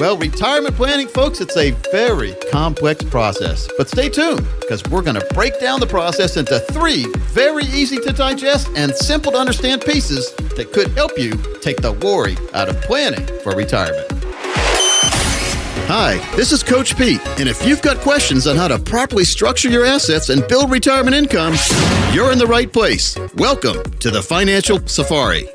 Well, retirement planning, folks, it's a very complex process. But stay tuned because we're going to break down the process into three very easy to digest and simple to understand pieces that could help you take the worry out of planning for retirement. Hi, this is Coach Pete, and if you've got questions on how to properly structure your assets and build retirement income, you're in the right place. Welcome to the Financial Safari.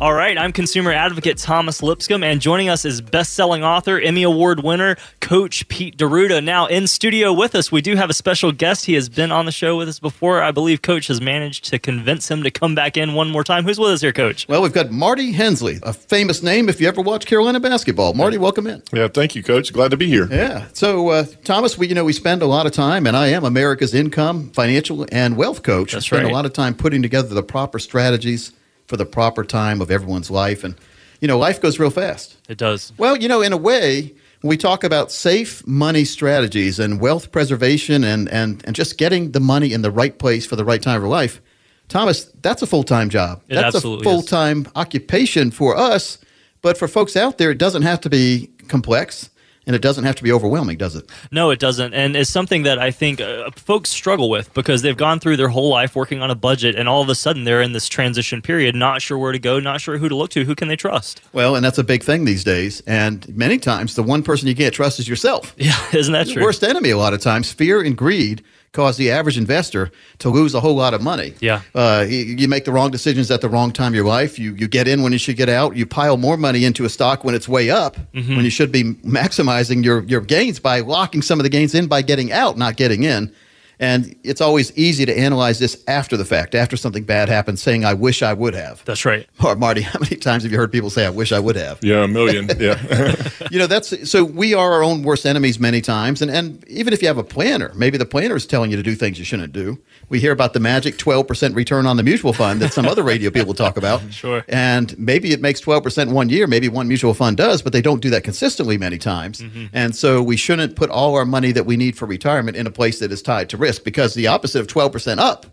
All right, I'm consumer advocate Thomas Lipscomb, and joining us is best-selling author, Emmy Award winner, Coach Pete D'Arruda. Now in studio with us, we do have a special guest. He has been on the show with us before. I believe Coach has managed to convince him to come back in one more time. Who's with us here, Coach? Well, we've got Marty Hensley, a famous name if you ever watch Carolina basketball. Marty, welcome in. Yeah, thank you, Coach. Glad to be here. Yeah. So, uh, Thomas, we you know we spend a lot of time, and I am America's income, financial, and wealth coach. That's spend right. a lot of time putting together the proper strategies for the proper time of everyone's life, and you know, life goes real fast. It does. Well, you know, in a way, when we talk about safe money strategies and wealth preservation and, and, and just getting the money in the right place for the right time of your life, Thomas, that's a full time job. It that's a full time occupation for us. But for folks out there, it doesn't have to be complex and it doesn't have to be overwhelming, does it? No, it doesn't, and it's something that I think uh, folks struggle with because they've gone through their whole life working on a budget, and all of a sudden they're in this transition period, not sure where to go, not sure who to look to, who can they trust? Well, and that's a big thing these days. And many times, the one person you can't trust is yourself. Yeah, isn't that The true? worst enemy, a lot of times, fear and greed cause the average investor to lose a whole lot of money. Yeah. Uh, you, you make the wrong decisions at the wrong time of your life. You, you get in when you should get out. You pile more money into a stock when it's way up, Mm-hmm. when you should be maximizing your, your gains by locking some of the gains in by getting out, not getting in. And it's always easy to analyze this after the fact, after something bad happens, saying, I wish I would have. That's right. Or, Marty, how many times have you heard people say, I wish I would have? Yeah, a million. Yeah. you know that's so we are our own worst enemies many times and and even if you have a planner maybe the planner is telling you to do things you shouldn't do we hear about the magic 12% return on the mutual fund that some other radio people talk about Sure. and maybe it makes 12% one year maybe one mutual fund does but they don't do that consistently many times mm-hmm. and so we shouldn't put all our money that we need for retirement in a place that is tied to risk because the opposite of 12% up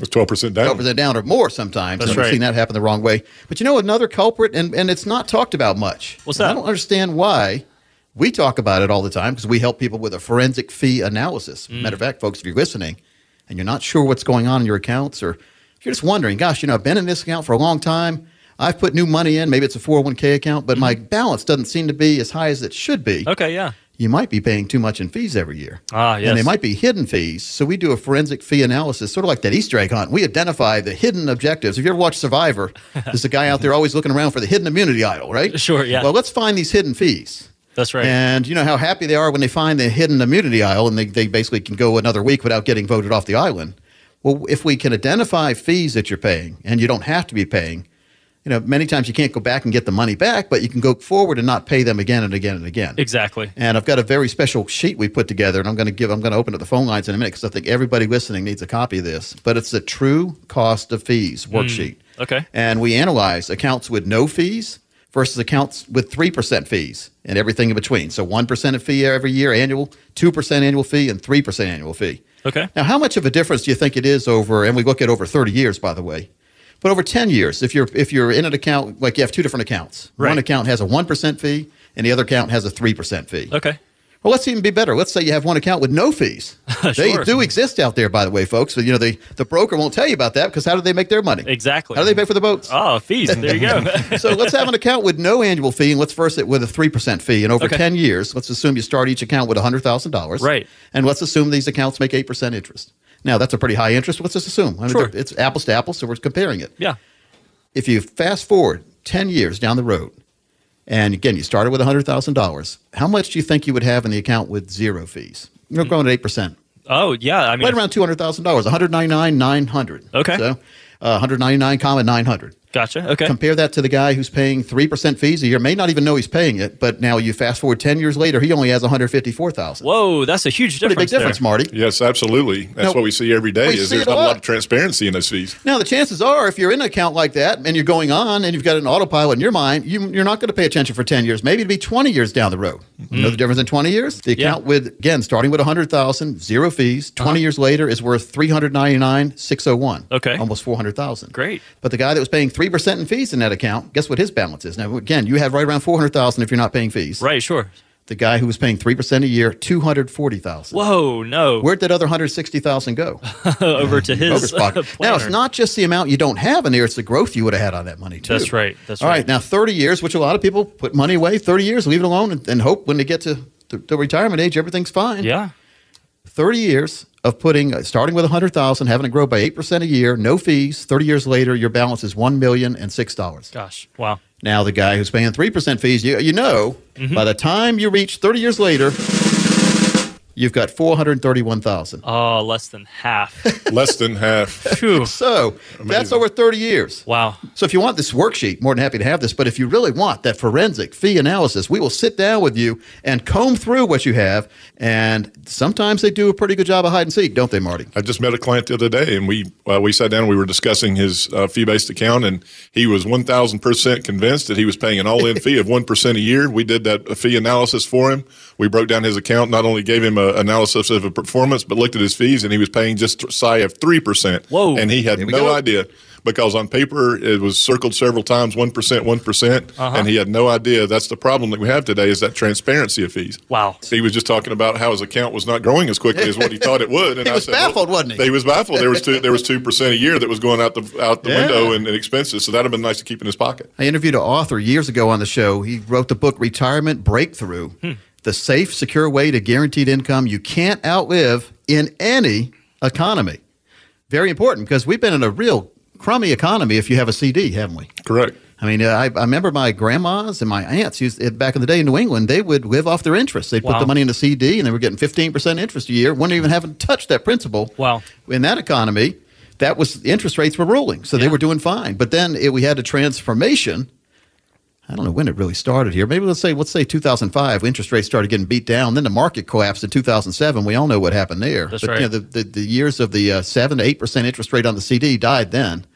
It's 12% down. twelve percent down or more sometimes. That's and We've right. seen that happen the wrong way. But you know another culprit, and, and it's not talked about much. What's And I don't understand why. We talk about it all the time because we help people with a forensic fee analysis. Mm. Matter of fact, folks, if you're listening and you're not sure what's going on in your accounts, or if you're just wondering, gosh, you know, I've been in this account for a long time. I've put new money in. Maybe it's a 401k account, but my balance doesn't seem to be as high as it should be. Okay, yeah. You might be paying too much in fees every year. Ah, yes. And they might be hidden fees. So we do a forensic fee analysis, sort of like that Easter egg hunt. We identify the hidden objectives. If you ever watch Survivor, there's a guy out there always looking around for the hidden immunity idol, right? Sure, yeah. Well, let's find these hidden fees. That's right. And you know how happy they are when they find the hidden immunity idol and they, they basically can go another week without getting voted off the island. Well, if we can identify fees that you're paying and you don't have to be paying, you know, many times you can't go back and get the money back, but you can go forward and not pay them again and again and again. exactly. And I've got a very special sheet we put together, and I'm going to give. I'm going to open up the phone lines in a minute because I think everybody listening needs a copy of this. But it's the true cost of fees hmm. worksheet. Okay. And we analyze accounts with no fees versus accounts with three percent fees and everything in between. So one percent of fee every year annual, two percent annual fee, and three percent annual fee. Okay. Now, how much of a difference do you think it is over? And we look at over 30 years, by the way. But over 10 years, if you're if you're in an account like you have two different accounts, Right. one account has a one percent fee, and the other account has a three percent fee. Okay. Well, let's even be better. Let's say you have one account with no fees. sure. They do exist out there, by the way, folks. But you know, the the broker won't tell you about that because how do they make their money? Exactly. How do they pay for the boats? Oh, fees. There you go. so let's have an account with no annual fee, and let's first it with a three percent fee. And over Okay. ten years, let's assume you start each account with hundred thousand dollars, Right. And let's assume these accounts make eight percent interest. Now that's a pretty high interest. Let's just assume. I mean, Sure. it's apples to apples, so we're comparing it. yeah. If you fast forward ten years down the road, and again you started with hundred thousand dollars, how much do you think you would have in the account with zero fees? You're Hmm. growing at eight percent. Oh, yeah. I mean, right around two hundred thousand dollars, one hundred ninety nine nine hundred. Okay. so uh, one hundred ninety nine comma nine hundred. Gotcha. Okay. Compare that to the guy who's paying 3% fees a year, may not even know he's paying it, but now you fast forward 10 years later, he only has 154,000. Whoa, that's a huge Pretty difference. big difference, there. Marty. Yes, absolutely. That's No, what we see every day. Is there's a not a lot lot. of transparency in those fees. Now, the chances are, if you're in an account like that and you're going on and you've got an autopilot in your mind, you, you're not going to pay attention for 10 years. Maybe it'd be 20 years down the road. You know mm-hmm. the difference in 20 years? The Yeah. account with, again, starting with 100000 zero fees, 20 uh-huh. years later is worth 399601 Okay. Almost 400000 Great. But the guy that was paying 3% in fees in that account, guess what his balance is? Now, again, you have right around 400000 if you're not paying fees. Right. Sure. The guy who was paying 3% a year, 240000 Whoa. No. Where'd that other 160000 go? over to his pocket. Uh, now, it's not just the amount you don't have in there, it's the growth you would have had on that money, too. That's right. That's right. All right. right. Now, 30 years, which a lot of people put money away, 30 years, leave it alone, and, and hope when they get to the, the retirement age, everything's fine. Yeah. 30 years of putting, starting with 100000 having it grow by 8% a year, no fees. 30 years later, your balance is $1,006. Gosh. Wow. Now, the guy who's paying 3% fees, you, you know, Mm-hmm. by the time you reach 30 years later, you've got 431000 Oh, less than half. Less than half. Phew. So that's over 30 years. Wow. So if you want this worksheet, more than happy to have this. But if you really want that forensic fee analysis, we will sit down with you and comb through what you have. And sometimes they do a pretty good job of hide and seek, don't they, Marty? I just met a client the other day, and we uh, we sat down. and We were discussing his uh, fee based account, and he was one thousand percent convinced that he was paying an all in fee of one percent a year. We did that fee analysis for him. We broke down his account. Not only gave him an analysis of a performance, but looked at his fees, and he was paying just shy of three percent. Whoa. And he had no go. idea. Because on paper it was circled several times, one percent, one percent, Uh-huh. and he had no idea. That's the problem that we have today is that transparency of fees. Wow. He was just talking about how his account was not growing as quickly as what he thought it would. And He I was said, well, baffled, wasn't he? He was baffled. There was two. There was two percent a year that was going out the out the Yeah. window in, in expenses. So that'd have been nice to keep in his pocket. I interviewed an author years ago on the show. He wrote the book Retirement Breakthrough The Safe, Secure Way to Guaranteed Income You Can't Outlive in Any Economy. Very important because we've been in a real crummy economy if you have a CD, haven't we? Correct. I mean, uh, I, I remember my grandmas and my aunts used it back in the day in New England. They would live off their interest. They'd put the money in the CD, and they were getting fifteen percent interest a year. wouldn't even having touched that principal. Wow. In that economy, that was interest rates were ruling, so they were doing fine. But then it, we had a transformation. I don't know when it really started here. Maybe let's say let's say 2005. Interest rates started getting beat down. Then the market collapsed in 2007. We all know what happened there. That's but, right. You know, the, the the years of the uh, seven to eight percent interest rate on the CD died then.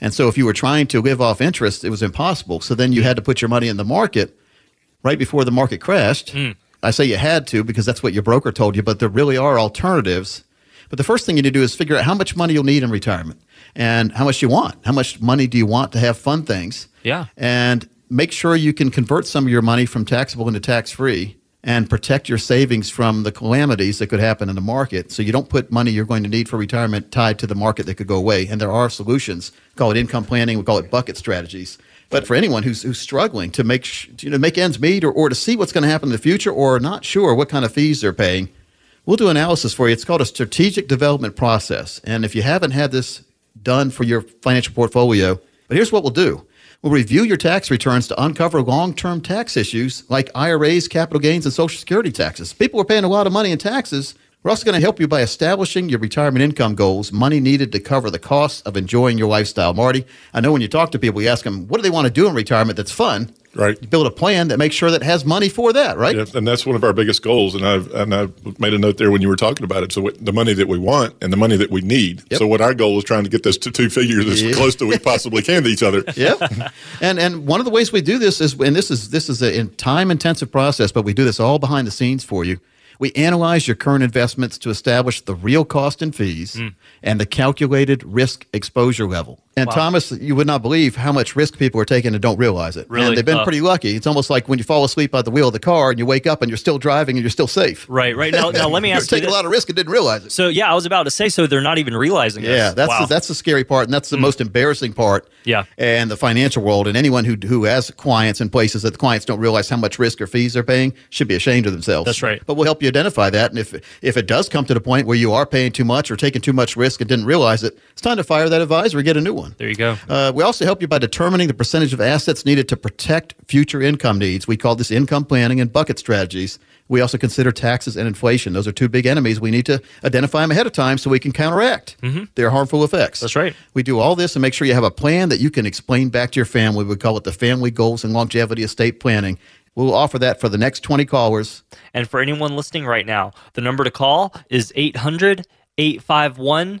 And so if you were trying to live off interest, it was impossible. So then you had to put your money in the market right before the market crashed. I say you had to because that's what your broker told you, but there really are alternatives. But the first thing you need to do is figure out how much money you'll need in retirement and how much you want. How much money do you want to have fun things? Yeah. And make sure you can convert some of your money from taxable into tax free and protect your savings from the calamities that could happen in the market. So you don't put money you're going to need for retirement tied to the market that could go away. And there are solutions. We call it income planning. We call it bucket strategies. But for anyone who's, who's struggling to make sh- you know make ends meet or, or to see what's going to happen in the future or not sure what kind of fees they're paying, we'll do analysis for you. It's called a strategic development process. And if you haven't had this done for your financial portfolio, but here's what we'll do. We'll review your tax returns to uncover long term tax issues like IRAs, capital gains, and Social Security taxes. People are paying a lot of money in taxes. We're also going to help you by establishing your retirement income goals, money needed to cover the costs of enjoying your lifestyle. Marty, I know when you talk to people, you ask them, what do they want to do in retirement that's fun? Right. You build a plan that makes sure that has money for that, right? Yeah, and that's one of our biggest goals. And I've and I made a note there when you were talking about it. So what, the money that we want and the money that we need. Yep. So what our goal is trying to get those two, two figures as Yeah. close to we possibly can to each other. Yeah. and and one of the ways we do this is, and this is this is a time intensive process, but we do this all behind the scenes for you. We analyze your current investments to establish the real cost and fees Hmm. and the calculated risk exposure level. And Wow. Thomas, you would not believe how much risk people are taking and don't realize it. Really? And they've been Uh. pretty lucky. It's almost like when you fall asleep at the wheel of the car and you wake up and you're still driving and you're still safe. Right. Right now. Now let me You're ask you. taking a lot of risk and didn't realize it. So yeah, I was about to say. So they're not even realizing. Yeah, this. that's wow. the, that's the scary part, and that's the most embarrassing part. Yeah. and the financial world, and anyone who who has clients in places that the clients don't realize how much risk or fees they're paying should be ashamed of themselves. That's right. But we'll help you identify that, and if if it does come to the point where you are paying too much or taking too much risk and didn't realize it, it's time to fire that advisor and get a new one. One. There you go. Uh, we also help you by determining the percentage of assets needed to protect future income needs. We call this income planning and bucket strategies. We also consider taxes and inflation. Those are two big enemies. We need to identify them ahead of time so we can counteract their harmful effects. That's right. We do all this and make sure you have a plan that you can explain back to your family. We call it the Family Goals and Longevity Estate Planning. We'll offer that for the next 20 callers. And for anyone listening right now, the number to call is 800 851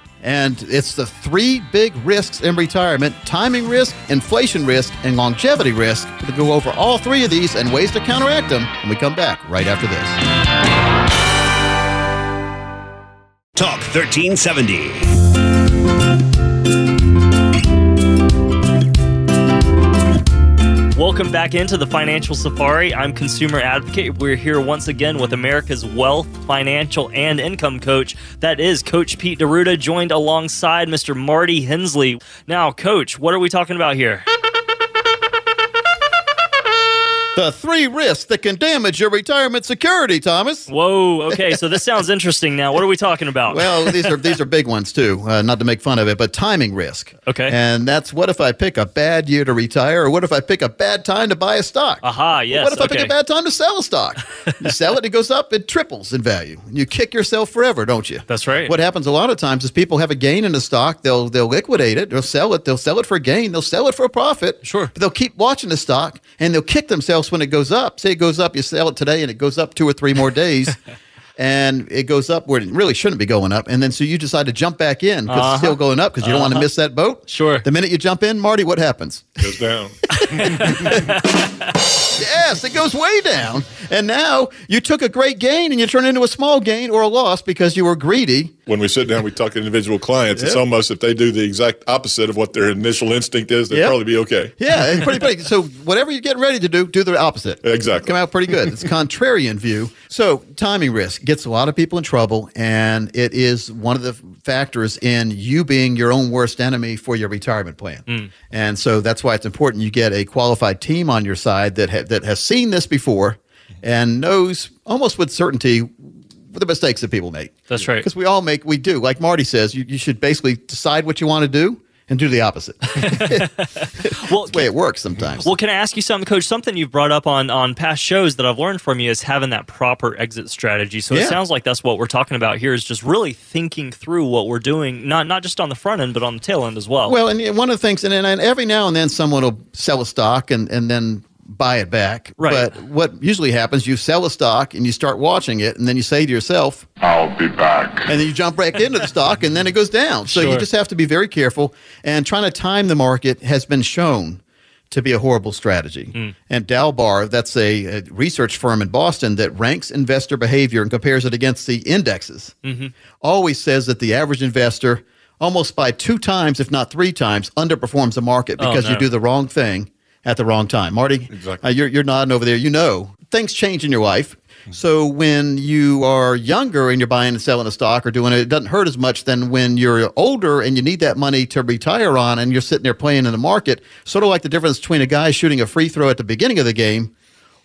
And it's the three big risks in retirement timing risk, inflation risk, and longevity risk. We'll go over all three of these and ways to counteract them when we come back right after this. Talk 1370. Welcome back into the Financial Safari. I'm Consumer Advocate. We're here once again with America's wealth, financial, and income coach. That is Coach Pete D'Arruda, joined alongside Mr. Marty Hensley. Now, Coach, what are we talking about here? The three risks that can damage your retirement security, Thomas. Whoa, okay, so this sounds interesting now. What are we talking about? Well, these are these are big ones too. Uh, not to make fun of it, but timing risk. Okay. And that's what if I pick a bad year to retire, or what if I pick a bad time to buy a stock? Aha, yes. what if I pick a bad time to sell a stock? You sell it, it goes up, it triples in value. You kick yourself forever, don't you? That's right. What happens a lot of times is people have a gain in the stock, they'll they'll liquidate it, they'll sell it, they'll sell it for a gain, they'll sell it for a profit. Sure. But they'll keep watching the stock and they'll kick themselves when it goes up. Say it goes up, you sell it today and it goes up two or three more days. And it goes up where it really shouldn't be going up, and then so you decide to jump back in because it's still going up because you don't want to miss that boat. Uh-huh. Sure. The minute you jump in, Marty, what happens? Goes down. Yes, it goes way down. And now you took a great gain and you turn it into a small gain or a loss because you were greedy. When we sit down, we talk to individual clients. It's almost if they do the exact opposite of what their initial instinct is, they'd Yep. probably be okay. Yeah, it's pretty pretty. So whatever you're getting ready to do, do the opposite. Exactly. Come out pretty good. It's contrarian view. So timing risk gets a lot of people in trouble, and it is one of the factors in you being your own worst enemy for your retirement plan. Mm. And so that's why it's important you get a qualified team on your side that ha- that has seen this before and knows almost with certainty the mistakes that people make. That's right. Because we all make, we do. Like Marty says, you, you should basically decide what you want to do and do the opposite. well, the way it works sometimes. Well, can I ask you something, Coach? Something you've brought up on on past shows that I've learned from you is having that proper exit strategy. So Yeah. it sounds like that's what we're talking about here is just really thinking through what we're doing, not not just on the front end, but on the tail end as well. Well, and one of the things, and, and every now and then someone will sell a stock and, and then buy it back. Right. But what usually happens, you sell a stock and you start watching it, and then you say to yourself, I'll be back. and then you jump back into the stock, and then it goes down. So you just have to be very careful. And trying to time the market has been shown to be a horrible strategy. Hmm. And Dalbar, that's a, a research firm in Boston that ranks investor behavior and compares it against the indexes, mm-hmm. always says that the average investor almost by two times, if not three times, underperforms the market Oh, because you do the wrong thing at the wrong time. Marty, Exactly. uh, you're, you're nodding over there. You know, things change in your life. So when you are younger and you're buying and selling a stock or doing it, it doesn't hurt as much than when you're older and you need that money to retire on and you're sitting there playing in the market. Sort of like the difference between a guy shooting a free throw at the beginning of the game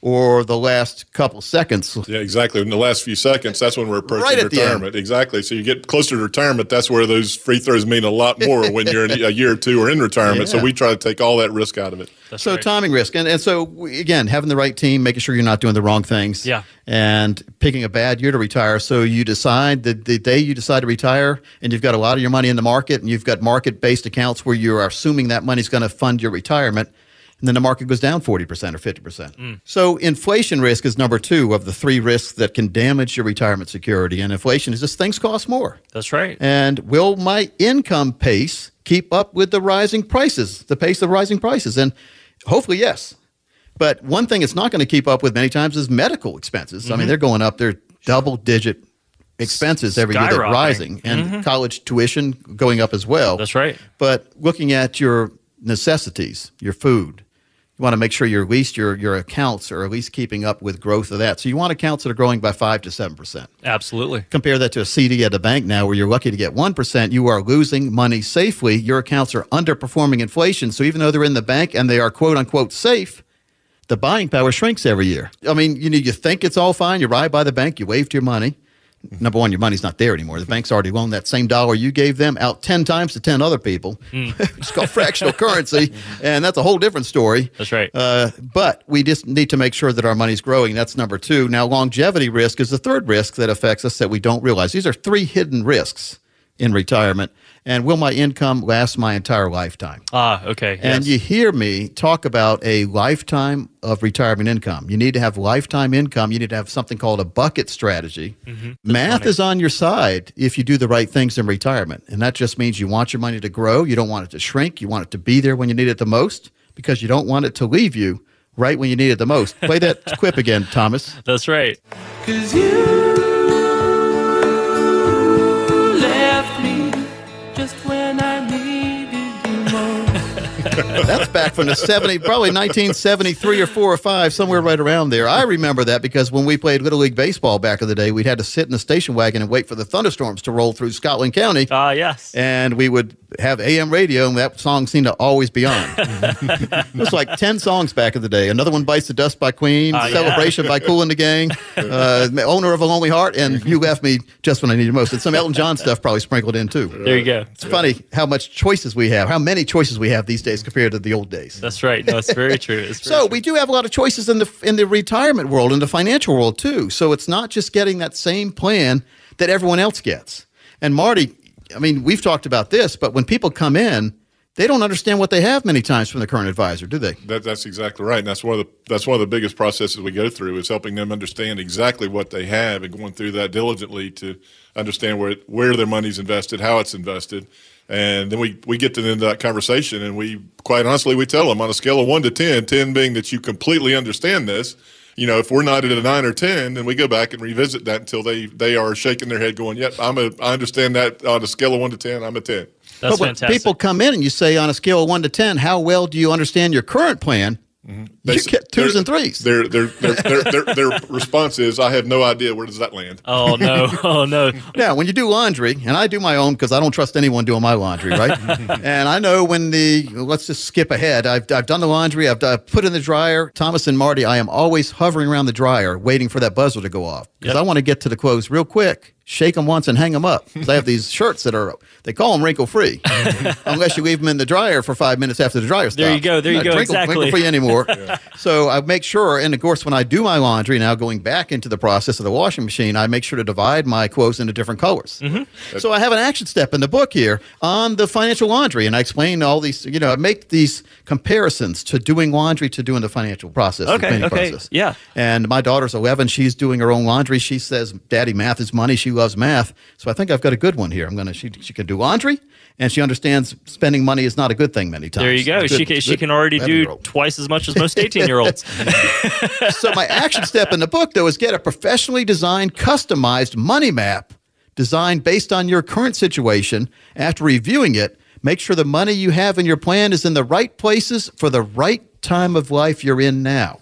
or the last couple seconds. Yeah, exactly. In the last few seconds, that's when we're approaching Right at the end. retirement. Exactly. So you get closer to retirement. That's where those free throws mean a lot more when you're in a year or two or in retirement. So we try to take all that risk out of it. That's so right. timing risk, and and so we- again, having the right team, making sure you're not doing the wrong things, Yeah. and picking a bad year to retire. So you decide that the day you decide to retire, and you've got a lot of your money in the market, and you've got market-based accounts where you are assuming that money's going to fund your retirement, and then the market goes down forty percent or fifty percent. Mm. So inflation risk is number two of the three risks that can damage your retirement security, and inflation is just things cost more. That's right. And will my income pace keep up with the rising prices, the pace of rising prices? And hopefully, yes. But one thing it's not going to keep up with many times is medical expenses. I mean, they're going up. They're double digit expenses every year. Skyrocketing. rising. And college tuition going up as well. That's right. But looking at your necessities, your food, You want to make sure your at least your your accounts are at least keeping up with growth of that. So you want accounts that are growing by five to seven percent. Absolutely. Compare that to a CD at a bank now, where you're lucky to get one percent. You are losing money safely. Your accounts are underperforming inflation. So even though they're in the bank and they are quote unquote safe, the buying power shrinks every year. I mean, you know, you think it's all fine. You ride by the bank, you waved your money. Number one, your money's not there anymore. The bank's already loaned that same dollar you gave them out 10 times to 10 other people. it's called fractional currency, and that's a whole different story. That's right. Uh, but we just need to make sure that our money's growing. That's number two. Now, longevity risk is the third risk that affects us that we don't realize. These are three hidden risks in retirement. And will my income last my entire lifetime? Ah, okay. And yes. you hear me talk about a lifetime of retirement income. You need to have lifetime income. You need to have something called a bucket strategy. Mm-hmm. Math is on your side if you do the right things in retirement. And that just means you want your money to grow. You don't want it to shrink. You want it to be there when you need it the most because you don't want it to leave you right when you need it the most. Play that quip again, Thomas. That's right. Cause you I needed you most. That's back from the 70, probably 1973 or 4 or 5, somewhere right around there. I remember that because when we played Little League Baseball back in the day, we'd had to sit in the station wagon and wait for the thunderstorms to roll through Scotland County. Ah, yes. and we would have AM radio, and that song seemed to always be on. it was like 10 songs back in the day. Another one, Bites the Dust by Queen, yeah. Celebration by Kool and the Gang, uh, Owner of a Lonely Heart, and You Left Me Just When I Needed Most. And some Elton John stuff probably sprinkled in too. there you go. It's funny how much choices we have, how many choices we have these days compared to the old days. That's right. No, very true. It's very So true. we do have a lot of choices in the in the retirement world, in the financial world too. So it's not just getting that same plan that everyone else gets. And Marty, I mean, we've talked about this, but when people come in, they don't understand what they have many times from the current advisor, do they? That, that's exactly right. And that's one of the that's one of the biggest processes we go through is helping them understand exactly what they have and going through that diligently to understand where where their money's invested, how it's invested. And then we, we get to the end of that conversation and we quite honestly we tell them on a scale of one to 10, 10 being that you completely understand this. You know, if we're not at a nine or ten, then we go back and revisit that until they, they are shaking their head, going, "Yep, I'm a I understand that on a scale of one to ten, I'm a 10. That's but when fantastic. people come in and you say on a scale of one to ten, how well do you understand your current plan? Mm-hmm. They You s- get twos and threes. Their their, their, their, their their response is, "I have no idea where does that land." oh no! Oh no! Now, when you do laundry, and I do my own because I don't trust anyone doing my laundry, right? and I know when the let's just skip ahead. I've, I've done the laundry. I've, I've put in the dryer. Thomas and Marty, I am always hovering around the dryer, waiting for that buzzer to go off because I want to get to the clothes real quick. Shake them once and hang them up. They have these shirts that are they call them wrinkle free, unless you leave them in the dryer for five minutes after the dryer stops. There you go, there you go, Wrinkle, exactly. wrinkle free anymore. So I make sure, and of course, when I do my laundry now, going back into the process of the washing machine, I make sure to divide my clothes into different colors. Mm-hmm. So I have an action step in the book here on the financial laundry, and I explain all these. You know, I make these comparisons to doing laundry to doing the financial process. Okay, okay, process. yeah. And my daughter's 11. She's doing her own laundry. She says, "Daddy, math is money." She loves math, so I think I've got a good one here. I'm gonna. She she can do laundry, and she understands spending money is not a good thing many times. There you go. Good- she can she can already do twice as much as most eighteen year olds. so my action step in the book though is get a professionally designed customized money map designed based on your current situation after reviewing it make sure the money you have in your plan is in the right places for the right time of life you're in now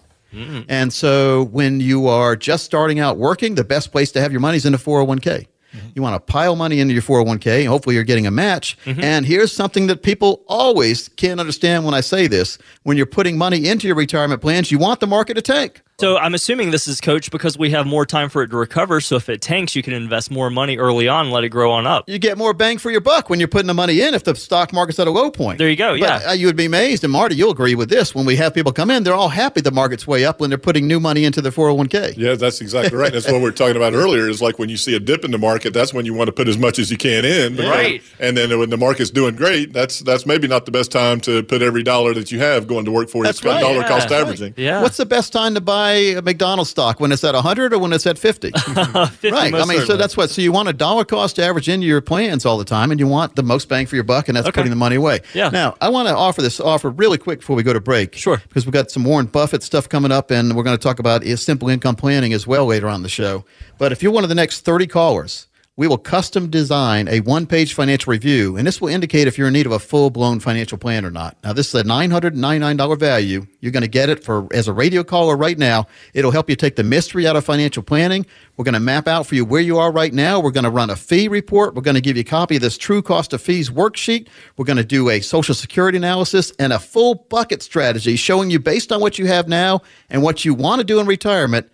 and so when you are just starting out working the best place to have your money is in a 401k mm-hmm. you want to pile money into your 401k and hopefully you're getting a match. Mm-hmm. And here's something that people always can't understand when i say this. When you're putting money into your retirement plans you want the market to tank So I'm assuming this is coach because we have more time for it to recover. So if it tanks, you can invest more money early on, and let it grow on up. you get more bang for your buck when you're putting the money in if the stock market's at a low point. There you go, yeah. uh, you would be amazed, and Marty, you'll agree with this. When we have people come in, they're all happy the market's way up when they're putting new money into their 401k. Yeah, that's exactly right. That's what we were talking about earlier. Is like when you see a dip in the market, that's when you want to put as much as you can in. because- Right. And then when the market's doing great, that's that's maybe not the best time to put every dollar that you have going to work for you. That's It's got right. dollar Yeah. cost That's averaging. Yeah. What's the best time to buy a McDonald's stock? When it's at 100 or when it's at 50? 50 right. I most mean, so that's what. So you want a dollar cost average into your plans all the time, and you want the most bang for your buck, and that's Okay. putting the money away. Yeah. Now, I want to offer this offer really quick before we go to break. Sure. Because we've got some Warren Buffett stuff coming up, and we're going to talk about is simple income planning as well later on the show. But if you're one of the next 30 callers, we will custom design a one page financial review, and this will indicate if you're in need of a full blown financial plan or not. Now, this is a $999 value. You're going to get it for as a radio caller right now. It'll help you take the mystery out of financial planning. We're going to map out for you where you are right now. We're going to run a fee report. We're going to give you a copy of this true cost of fees worksheet. We're going to do a social security analysis and a full bucket strategy showing you based on what you have now and what you want to do in retirement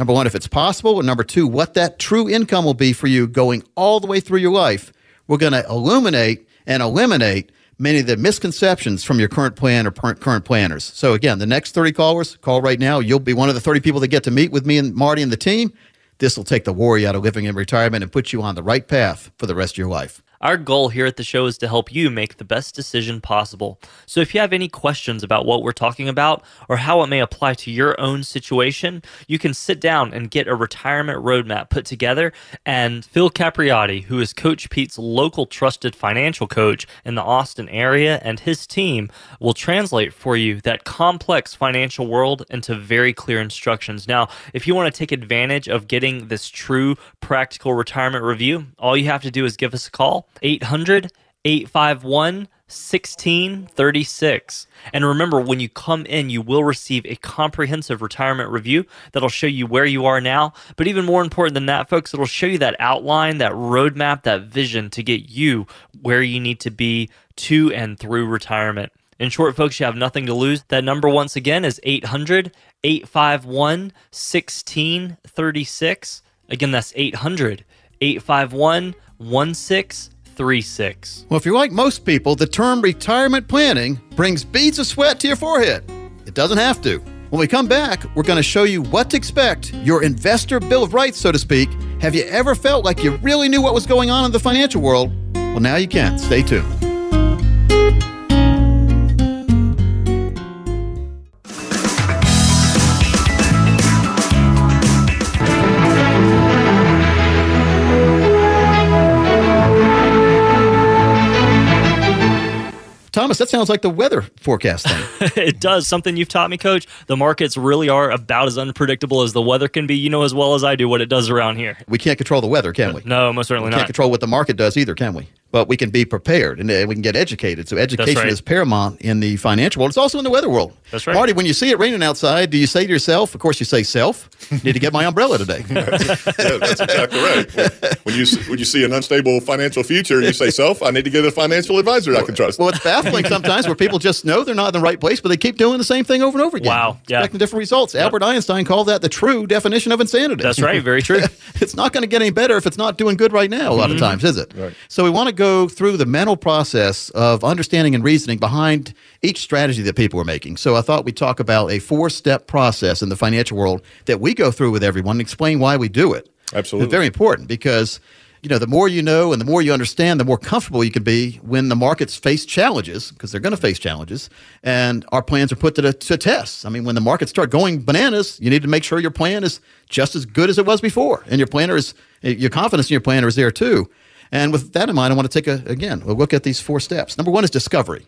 Number one, if it's possible. And number two, what that true income will be for you going all the way through your life. We're going to illuminate and eliminate many of the misconceptions from your current plan or current planners. So again, the next 30 callers, call right now. You'll be one of the 30 people that get to meet with me and Marty and the team. This will take the worry out of living in retirement and put you on the right path for the rest of your life. Our goal here at the show is to help you make the best decision possible. So if you have any questions about what we're talking about or how it may apply to your own situation, you can sit down and get a retirement roadmap put together. And Phil Capriotti, who is Coach Pete's local trusted financial coach in the Austin area, and his team will translate for you that complex financial world into very clear instructions. Now, if you want to take advantage of getting this true practical retirement review, all you have to do is give us a call 800 851 1636. And remember, when you come in, you will receive a comprehensive retirement review that'll show you where you are now. But even more important than that, folks, it'll show you that outline, that roadmap, that vision to get you where you need to be to and through retirement. In short, folks, you have nothing to lose. That number, once again, is 800 851 1636. Again, that's 800 851 1636. Well, if you're like most people, the term retirement planning brings beads of sweat to your forehead. It doesn't have to. When we come back, we're going to show you what to expect your investor bill of rights, so to speak. Have you ever felt like you really knew what was going on in the financial world? Well, now you can. Stay tuned. Thomas, that sounds like the weather forecast thing. it does. Something you've taught me, coach. The markets really are about as unpredictable as the weather can be. You know as well as I do what it does around here. we can't control the weather, can we? No, most certainly not. We can't not. control what the market does either, can we? But we can be prepared and uh, we can get educated. So education right. is paramount in the financial world. It's also in the weather world. That's right. Marty, when you see it raining outside, do you say to yourself, of course you say self, need to get my umbrella today. yeah, that's exactly right. When you when you see an unstable financial future, you say, "Self, I need to get a financial advisor I can trust." well, it's baffling sometimes where people just know they're not in the right place, but they keep doing the same thing over and over again. Wow, yeah. Expecting different results. Albert Einstein called that the true definition of insanity. That's right. Very true. it's not going to get any better if it's not doing good right now, a lot of times, is it? Right. So we want to go through the mental process of understanding and reasoning behind each strategy that people are making. So I thought we'd talk about a four step process in the financial world that we go through with everyone and explain why we do it. Absolutely. It's very important because you know the more you know and the more you understand the more comfortable you can be when the markets face challenges because they're going to face challenges and our plans are put to the to test i mean when the markets start going bananas you need to make sure your plan is just as good as it was before and your planner is your confidence in your planner is there too and with that in mind i want to take a again a look at these four steps number one is discovery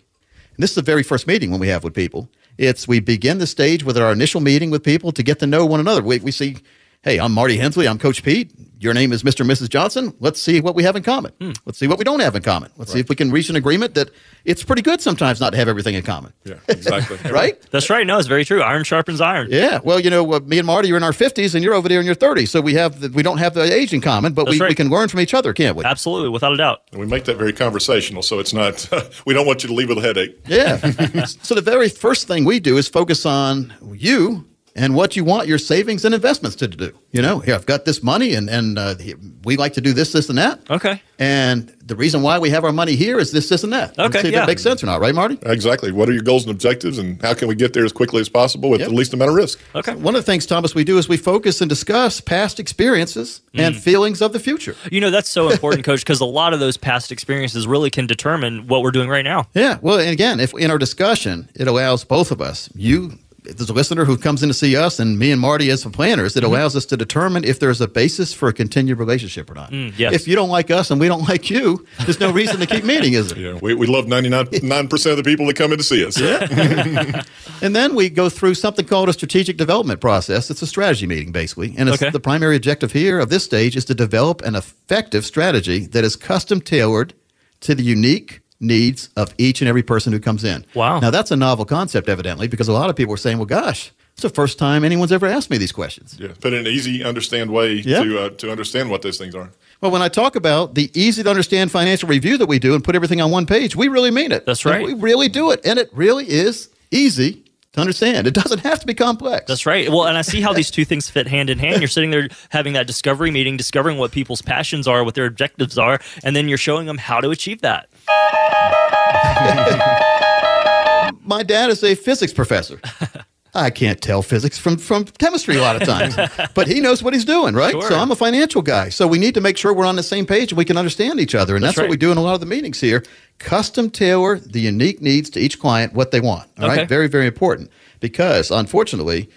and this is the very first meeting when we have with people. It's we begin the stage with our initial meeting with people to get to know one another. We, we see, hey, I'm Marty Hensley. I'm Coach Pete. Your name is Mr. and Mrs. Johnson. Let's see what we have in common. Let's see what we don't have in common. Let's see if we can reach an agreement that it's pretty good sometimes not to have everything in common. yeah, exactly. Right? That's right. No, it's very true. Iron sharpens iron. Yeah. Well, you know, uh, me and Marty are in our 50s and you're over there in your 30s. So we have the, we don't have the age in common, but we, right. we can learn from each other, can't we? Absolutely, without a doubt. And we make that very conversational, so it's not. we don't want you to leave with a headache. Yeah. so the very first thing we do is focus on you and what you want your savings and investments to do. You know, here I've got this money, and and uh, we like to do this, this, and that. Okay. And the reason why we have our money here is this, this, and that. Okay, see if yeah. that makes sense or not, right, Marty? Exactly. What are your goals and objectives, and how can we get there as quickly as possible with Yep. the least amount of risk? Okay. One of the things, Thomas, we do is we focus and discuss past experiences Mm. and feelings of the future. You know, that's so important, coach, because a lot of those past experiences really can determine what we're doing right now. Yeah. Well, and again, if in our discussion, it allows both of us, you if there's a listener who comes in to see us and me and Marty as the planners, it mm-hmm. allows us to determine if there's a basis for a continued relationship or not. Mm, yes. If you don't like us and we don't like you, there's no reason to keep meeting, is there? Yeah, we, we love 99 percent of the people that come in to see us. Yeah. And then we go through something called a strategic development process. It's a strategy meeting, basically. And it's, Okay. the primary objective here of this stage is to develop an effective strategy that is custom tailored to the unique needs of each and every person who comes in. Wow. Now, that's a novel concept, evidently, because a lot of people are saying, well, gosh, it's the first time anyone's ever asked me these questions. Yeah, put in an easy, understand way Yeah. to uh, to understand what those things are. Well, when I talk about the easy to understand financial review that we do and put everything on one page, we really mean it. That's right. We really do it. And it really is easy to understand. It doesn't have to be complex. That's right. Well, and I see how these two things fit hand in hand. You're sitting there having that discovery meeting, discovering what people's passions are, what their objectives are, and then you're showing them how to achieve that. my dad is a physics professor. I can't tell physics from, from chemistry a lot of times, but he knows what he's doing, right? Sure. So I'm a financial guy. So we need to make sure we're on the same page and we can understand each other. And that's, That's what we do in a lot of the meetings here. Custom tailor the unique needs to each client, what they want. All right, Okay. Very, very important because unfortunately,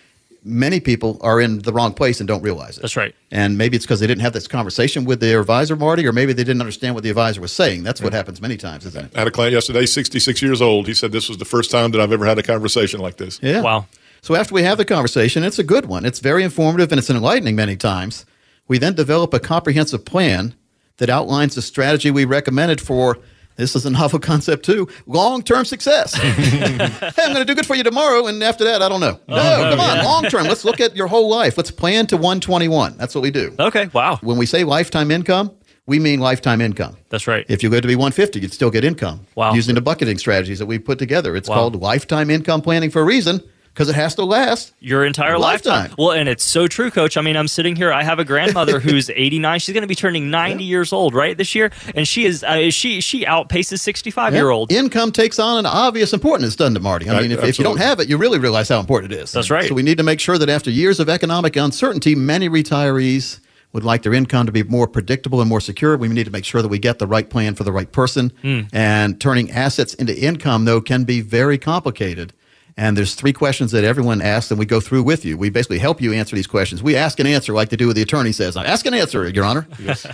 many people are in the wrong place and don't realize it. That's right. And maybe it's because they didn't have this conversation with their advisor, Marty, or maybe they didn't understand what the advisor was saying. That's what happens many times, isn't it? I had a client yesterday, 66 years old. He said this was the first time that I've ever had a conversation like this. Yeah. Wow. So after we have the conversation, it's a good one. It's very informative and it's enlightening many times. We then develop a comprehensive plan that outlines the strategy we recommended for this is a novel concept too long term success. hey, I'm going to do good for you tomorrow, and after that, I don't know. Oh, no, no, come on, yeah. long term. Let's look at your whole life. Let's plan to 121. That's what we do. Okay. Wow. When we say lifetime income, we mean lifetime income. That's right. If you go to be 150, you'd still get income Wow. using the bucketing strategies that we put together. It's Wow. called lifetime income planning for a reason because it has to last. your entire lifetime. Lifetime. Well, and it's so true, Coach. I mean, I'm sitting here. I have a grandmother who's 89. She's going to be turning 90 years old right this year, and she is uh, she she outpaces 65 year old. Income takes on an obvious importance, doesn't it, Marty? I Right, mean, if, if you don't have it, you really realize how important it is. That's right. So we need to make sure that after years of economic uncertainty, many retirees would like their income to be more predictable and more secure. We need to make sure that we get the right plan for the right person. Hmm. And turning assets into income, though, can be very complicated. And there's three questions that everyone asks, and we go through with you. We basically help you answer these questions. We ask and answer like they do with the attorney says. I ask and answer, Your Honor. Yes.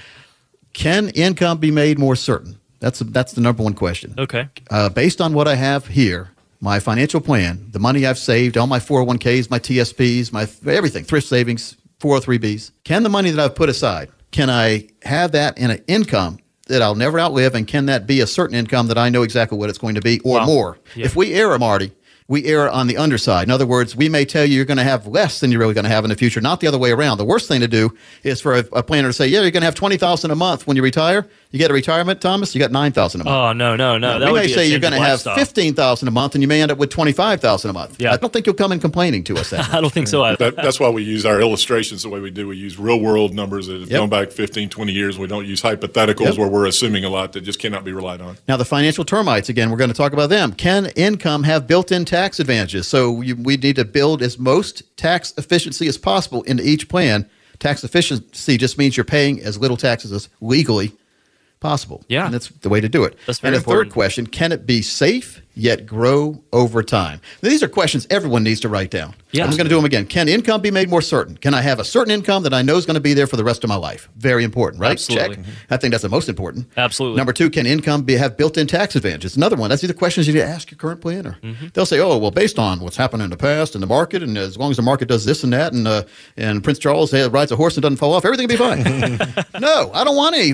Can income be made more certain? That's that's the number one question. Okay. Uh, based on what I have here, my financial plan, the money I've saved, all my 401ks, my TSPs, my everything, thrift savings, 403bs, can the money that I've put aside, can I have that in an income that I'll never outlive? And can that be a certain income that I know exactly what it's going to be or Wow. more? Yeah. If we err, Marty, we err on the underside. In other words, we may tell you you're going to have less than you're really going to have in the future, not the other way around. The worst thing to do is for a, a planner to say, yeah, you're going to have 20000 a month when you retire. You get a retirement, Thomas, you got 9000 a month. Oh no no no! That we would may say you're going to have lifestyle. fifteen thousand a month, and you may end up with twenty five thousand a month. Yeah. I don't think you'll come in complaining to us. That I don't think so. Either. That, that's why we use our illustrations the way we do. We use real world numbers that have Yep. gone back 15, 20 years. We don't use hypotheticals Yep. where we're assuming a lot that just cannot be relied on. Now, the financial termites, again, we're going to talk about them. Can income have built in tax advantages? So you, we need to build as most tax efficiency as possible into each plan. Tax efficiency just means you're paying as little taxes as legally possible. Yeah. And that's the way to do it. That's very and the important. third question can it be safe yet grow over time? Now, these are questions everyone needs to write down. Yeah. I'm going to do them again. Can income be made more certain? Can I have a certain income that I know is going to be there for the rest of my life? Very important, right? Absolutely. Check. I think that's the most important. Absolutely. Number two, can income be have built-in tax advantages? Another one. That's the questions you need to ask your current planner. Mm-hmm. They'll say, "Oh, well, based on what's happened in the past and the market, and as long as the market does this and that, and uh, and Prince Charles uh, rides a horse and doesn't fall off, everything will be fine." no, I don't want any.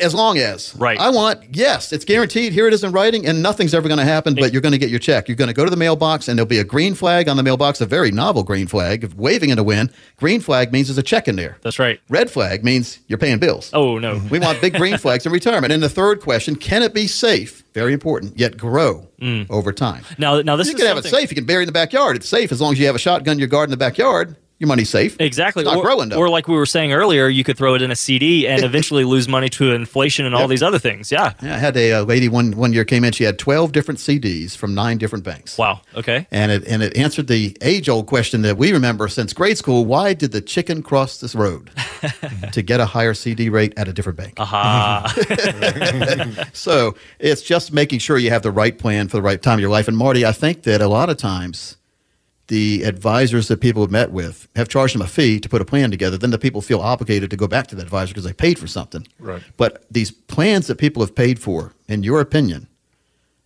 As long as Right. I want yes, it's guaranteed. Here it is in writing, and nothing's ever going to happen. But you're going to get your check. You're going to go to the mailbox, and there'll be a green flag on the mailbox, a very novel green flag, waving in the wind. Green flag means there's a check in there. That's right. Red flag means you're paying bills. Oh no. We want big green flags in retirement. And the third question: Can it be safe? Very important. Yet grow mm. over time. Now now this you is can have it safe. You can bury it in the backyard. It's safe as long as you have a shotgun in your garden in the backyard. Your money's safe. Exactly. Not or, growing though. or like we were saying earlier, you could throw it in a CD and eventually lose money to inflation and all these other things. Yeah. Yeah, I had a, uh lady one one year came in. She had twelve different CDs from nine different banks. Wow. Okay. And it and it answered the age old question that we remember since grade school: Why did the chicken cross this road to get a higher CD rate at a different bank? Aha. So it's just making sure you have the right plan for the right time of your life. And Marty, I think that a lot of times the advisors that people have met with have charged them a fee to put a plan together, then the people feel obligated to go back to the advisor because they paid for something. Right. But these plans that people have paid for, in your opinion,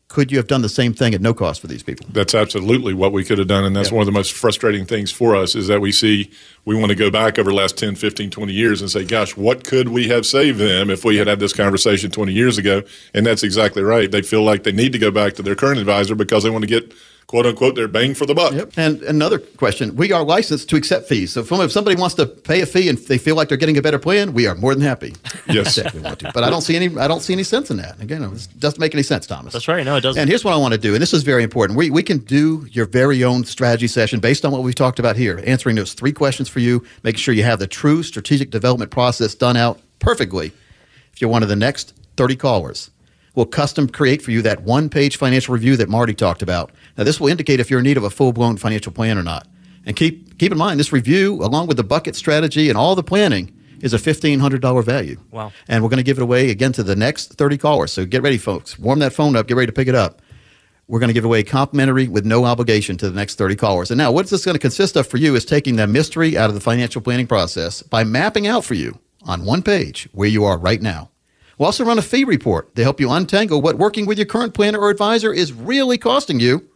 could you have done the same thing at no cost for these people? That's absolutely what we could have done. And that's Yeah. one of the most frustrating things for us is that we see we want to go back over the last 10, 15, 20 years and say, gosh, what could we have saved them if we had had this conversation 20 years ago? And that's exactly right. They feel like they need to go back to their current advisor because they want to get, quote unquote, their bang for the buck. Yep. And another question: We are licensed to accept fees. So, if somebody wants to pay a fee and they feel like they're getting a better plan, we are more than happy. Yes. we want to. But I don't see any. I don't see any sense in that. Again, it doesn't make any sense, Thomas. That's right. No, it doesn't. And here's what I want to do, and this is very important. We, we can do your very own strategy session based on what we've talked about here, answering those three questions for you, making sure you have the true strategic development process done out perfectly. If you're one of the next 30 callers, we'll custom create for you that one page financial review that Marty talked about. Now, this will indicate if you're in need of a full blown financial plan or not. And keep, keep in mind, this review, along with the bucket strategy and all the planning, is a $1,500 value. Wow. And we're going to give it away again to the next 30 callers. So get ready, folks. Warm that phone up. Get ready to pick it up. We're going to give away complimentary with no obligation to the next 30 callers. And now, what this going to consist of for you is taking the mystery out of the financial planning process by mapping out for you on one page where you are right now. We'll also run a fee report to help you untangle what working with your current planner or advisor is really costing you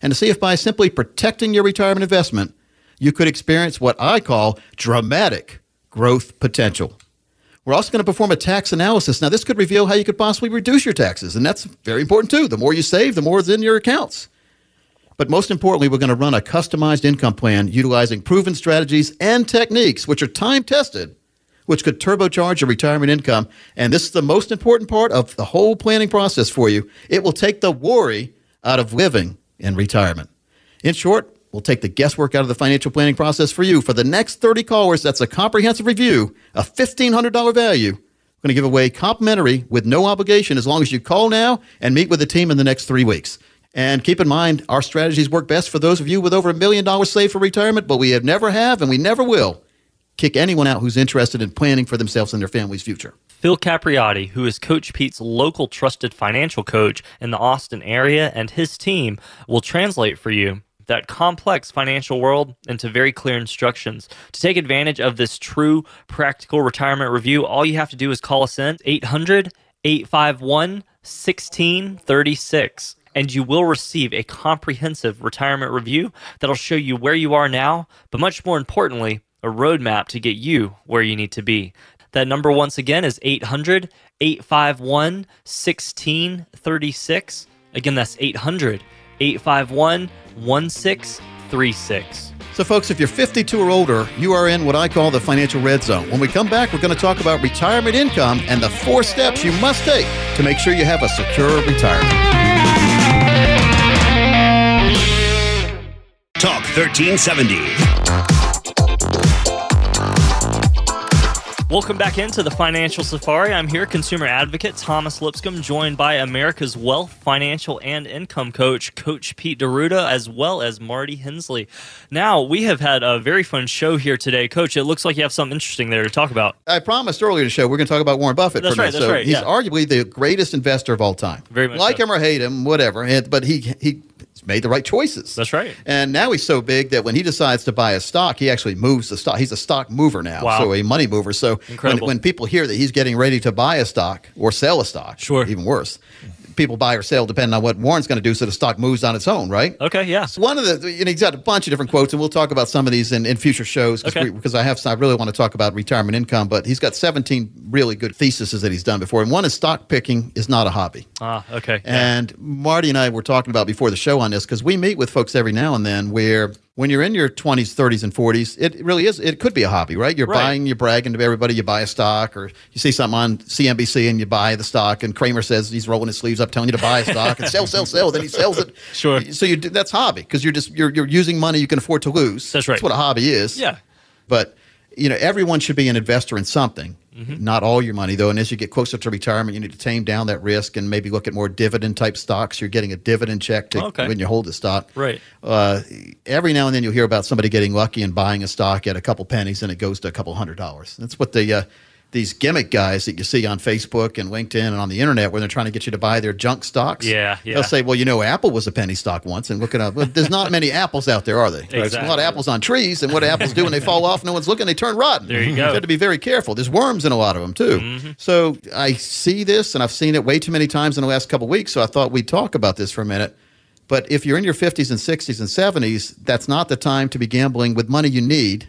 and to see if by simply protecting your retirement investment, you could experience what I call dramatic growth potential. We're also going to perform a tax analysis. Now, this could reveal how you could possibly reduce your taxes, and that's very important too. The more you save, the more is in your accounts. But most importantly, we're going to run a customized income plan utilizing proven strategies and techniques which are time tested, which could turbocharge your retirement income. And this is the most important part of the whole planning process for you. It will take the worry out of living in retirement. In short, we'll take the guesswork out of the financial planning process for you. For the next 30 callers, that's a comprehensive review, a $1,500 value. We're going to give away complimentary with no obligation as long as you call now and meet with the team in the next three weeks. And keep in mind, our strategies work best for those of you with over a million dollars saved for retirement, but we have never have and we never will kick anyone out who's interested in planning for themselves and their family's future. Phil Capriotti, who is Coach Pete's local trusted financial coach in the Austin area, and his team will translate for you that complex financial world into very clear instructions. To take advantage of this true practical retirement review, all you have to do is call us in 800 851 1636 and you will receive a comprehensive retirement review that'll show you where you are now, but much more importantly, a roadmap to get you where you need to be. That number, once again, is 800 851 1636. Again, that's 800 851 1636. So, folks, if you're 52 or older, you are in what I call the financial red zone. When we come back, we're going to talk about retirement income and the four steps you must take to make sure you have a secure retirement. Talk 1370. Welcome back into the Financial Safari. I'm here, consumer advocate Thomas Lipscomb, joined by America's Wealth, Financial, and Income Coach, Coach Pete D'Arruda, as well as Marty Hensley. Now, we have had a very fun show here today. Coach, it looks like you have something interesting there to talk about. I promised earlier in the show we're going to talk about Warren Buffett That's for a right, minute. that's so right, he's yeah. arguably the greatest investor of all time. Very much like so. him or hate him, whatever. But he he made the right choices. That's right. And now he's so big that when he decides to buy a stock, he actually moves the stock. He's a stock mover now, Wow. so a money mover. So when, Incredible. when people hear that he's getting ready to buy a stock or sell a stock, Sure. even worse, people buy or sell depending on what Warren's going to do, so the stock moves on its own, right? Okay, yeah. One of the, you know, he's got a bunch of different quotes, and we'll talk about some of these in, in future shows because Okay. I have I really want to talk about retirement income. But he's got 17 really good theses that he's done before, and one is stock picking is not a hobby. Ah, okay. yeah. And Marty and I were talking about before the show on this because we meet with folks every now and then where when you're in your 20s, 30s, and 40s, it really is, it could be a hobby, right? You're Right. buying, you're bragging to everybody, you buy a stock, or you see something on CNBC and you buy the stock, and Cramer says he's rolling his sleeves up telling you to buy a stock and sell, sell, sell. Then he sells it. Sure. So you do, that's hobby because you're just, you're, you're using money you can afford to lose. That's right. That's what a hobby is. Yeah. But you know, everyone should be an investor in something. Mm-hmm. Not all your money, though. And as you get closer to retirement, you need to tame down that risk and maybe look at more dividend type stocks. You're getting a dividend check to, Okay. when you hold the stock. Right. Uh, every now and then you'll hear about somebody getting lucky and buying a stock at a couple pennies and it goes to a couple hundred dollars. That's what the uh, these gimmick guys that you see on Facebook and LinkedIn and on the internet where they're trying to get you to buy their junk stocks. Yeah, yeah. They'll say, well, you know, Apple was a penny stock once and look it up. But there's not many apples out there, are they? There's a lot of apples on trees, and what do apples do when they fall off? No one's looking, they turn rotten. There you go. You have to be very careful. There's worms in a lot of them, too. Mm-hmm. So I see this, and I've seen it way too many times in the last couple of weeks, so I thought we'd talk about this for a minute. But if you're in your 50s and 60s and 70s, that's not the time to be gambling with money you need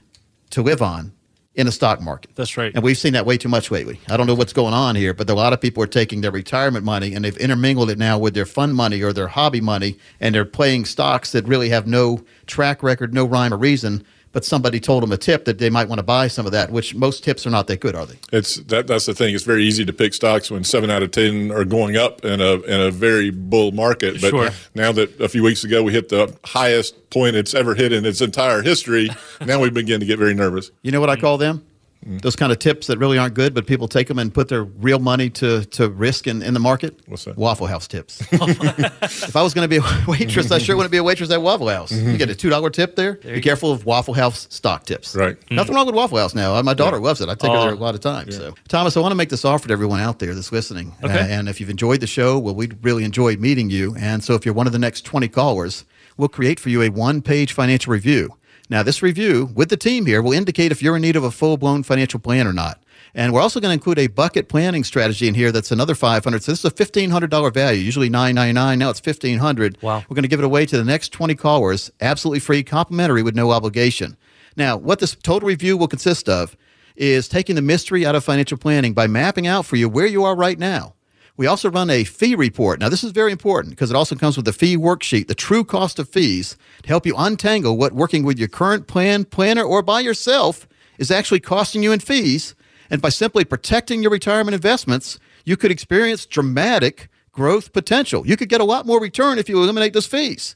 to live on in a stock market. That's right. And we've seen that way too much lately. I don't know what's going on here, but a lot of people are taking their retirement money and they've intermingled it now with their fund money or their hobby money, and they're playing stocks that really have no track record, no rhyme or reason. But somebody told them a tip that they might want to buy some of that, which most tips are not that good, are they? It's that. That's the thing. It's very easy to pick stocks when seven out of ten are going up in a in a very bull market. But Sure. now that a few weeks ago we hit the highest point it's ever hit in its entire history, now we begin to get very nervous. You know what I call them? Mm-hmm. Those kind of tips that really aren't good, but people take them and put their real money to, to risk in, in the market. What's that? Waffle House tips. if I was going to be a waitress, I sure wouldn't be a waitress at Waffle House. Mm-hmm. You get a two dollar tip there. be careful of Waffle House stock tips. Right. Nothing wrong with Waffle House now. My daughter loves it. I take her Oh. there a lot of times. So, Thomas, I want to make this offer to everyone out there that's listening. Uh, okay. Uh, and if you've enjoyed the show, well, we'd really enjoy meeting you. And so, if you're one of the next 20 callers, we'll create for you a one-page financial review. Now, this review with the team here will indicate if you're in need of a full-blown financial plan or not. And we're also going to include a bucket planning strategy in here that's another 500. So this is a $1,500 value, usually 999. Now it's 1500 Wow. We're going to give it away to the next 20 callers, absolutely free, complimentary with no obligation. Now, what this total review will consist of is taking the mystery out of financial planning by mapping out for you where you are right now. We also run a fee report. Now, this is very important because it also comes with the fee worksheet, the true cost of fees, to help you untangle what working with your current plan, planner, or by yourself is actually costing you in fees. And by simply protecting your retirement investments, you could experience dramatic growth potential. You could get a lot more return if you eliminate those fees.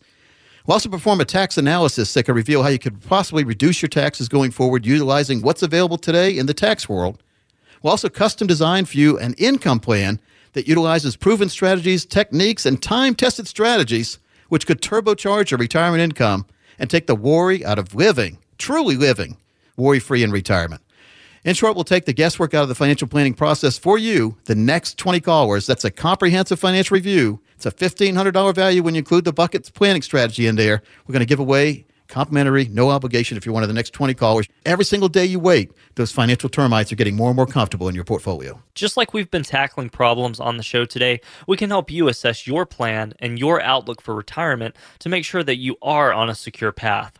We'll also perform a tax analysis that can reveal how you could possibly reduce your taxes going forward utilizing what's available today in the tax world. We'll also custom design for you an income plan that utilizes proven strategies, techniques, and time tested strategies which could turbocharge your retirement income and take the worry out of living, truly living, worry free in retirement. In short, we'll take the guesswork out of the financial planning process for you, the next 20 callers. That's a comprehensive financial review. It's a $1,500 value when you include the buckets planning strategy in there. We're going to give away complimentary, no obligation if you're one of the next 20 callers. Every single day you wait, those financial termites are getting more and more comfortable in your portfolio. Just like we've been tackling problems on the show today, we can help you assess your plan and your outlook for retirement to make sure that you are on a secure path.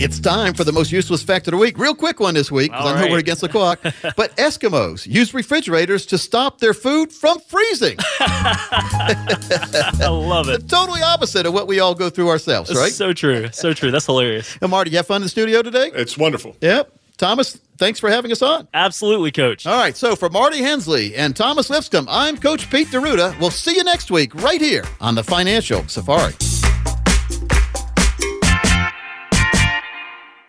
it's time for the most useless fact of the week. Real quick one this week because I know we're against the clock. but Eskimos use refrigerators to stop their food from freezing. I love it. totally opposite of what we all go through ourselves, right? So true. So true. That's hilarious. Now, Marty, you have fun in the studio today? It's wonderful. Yep. Thomas, thanks for having us on. Absolutely, coach. All right, so for Marty Hensley and Thomas Lipscomb, I'm Coach Pete D'Arruda. We'll see you next week right here on the Financial Safari.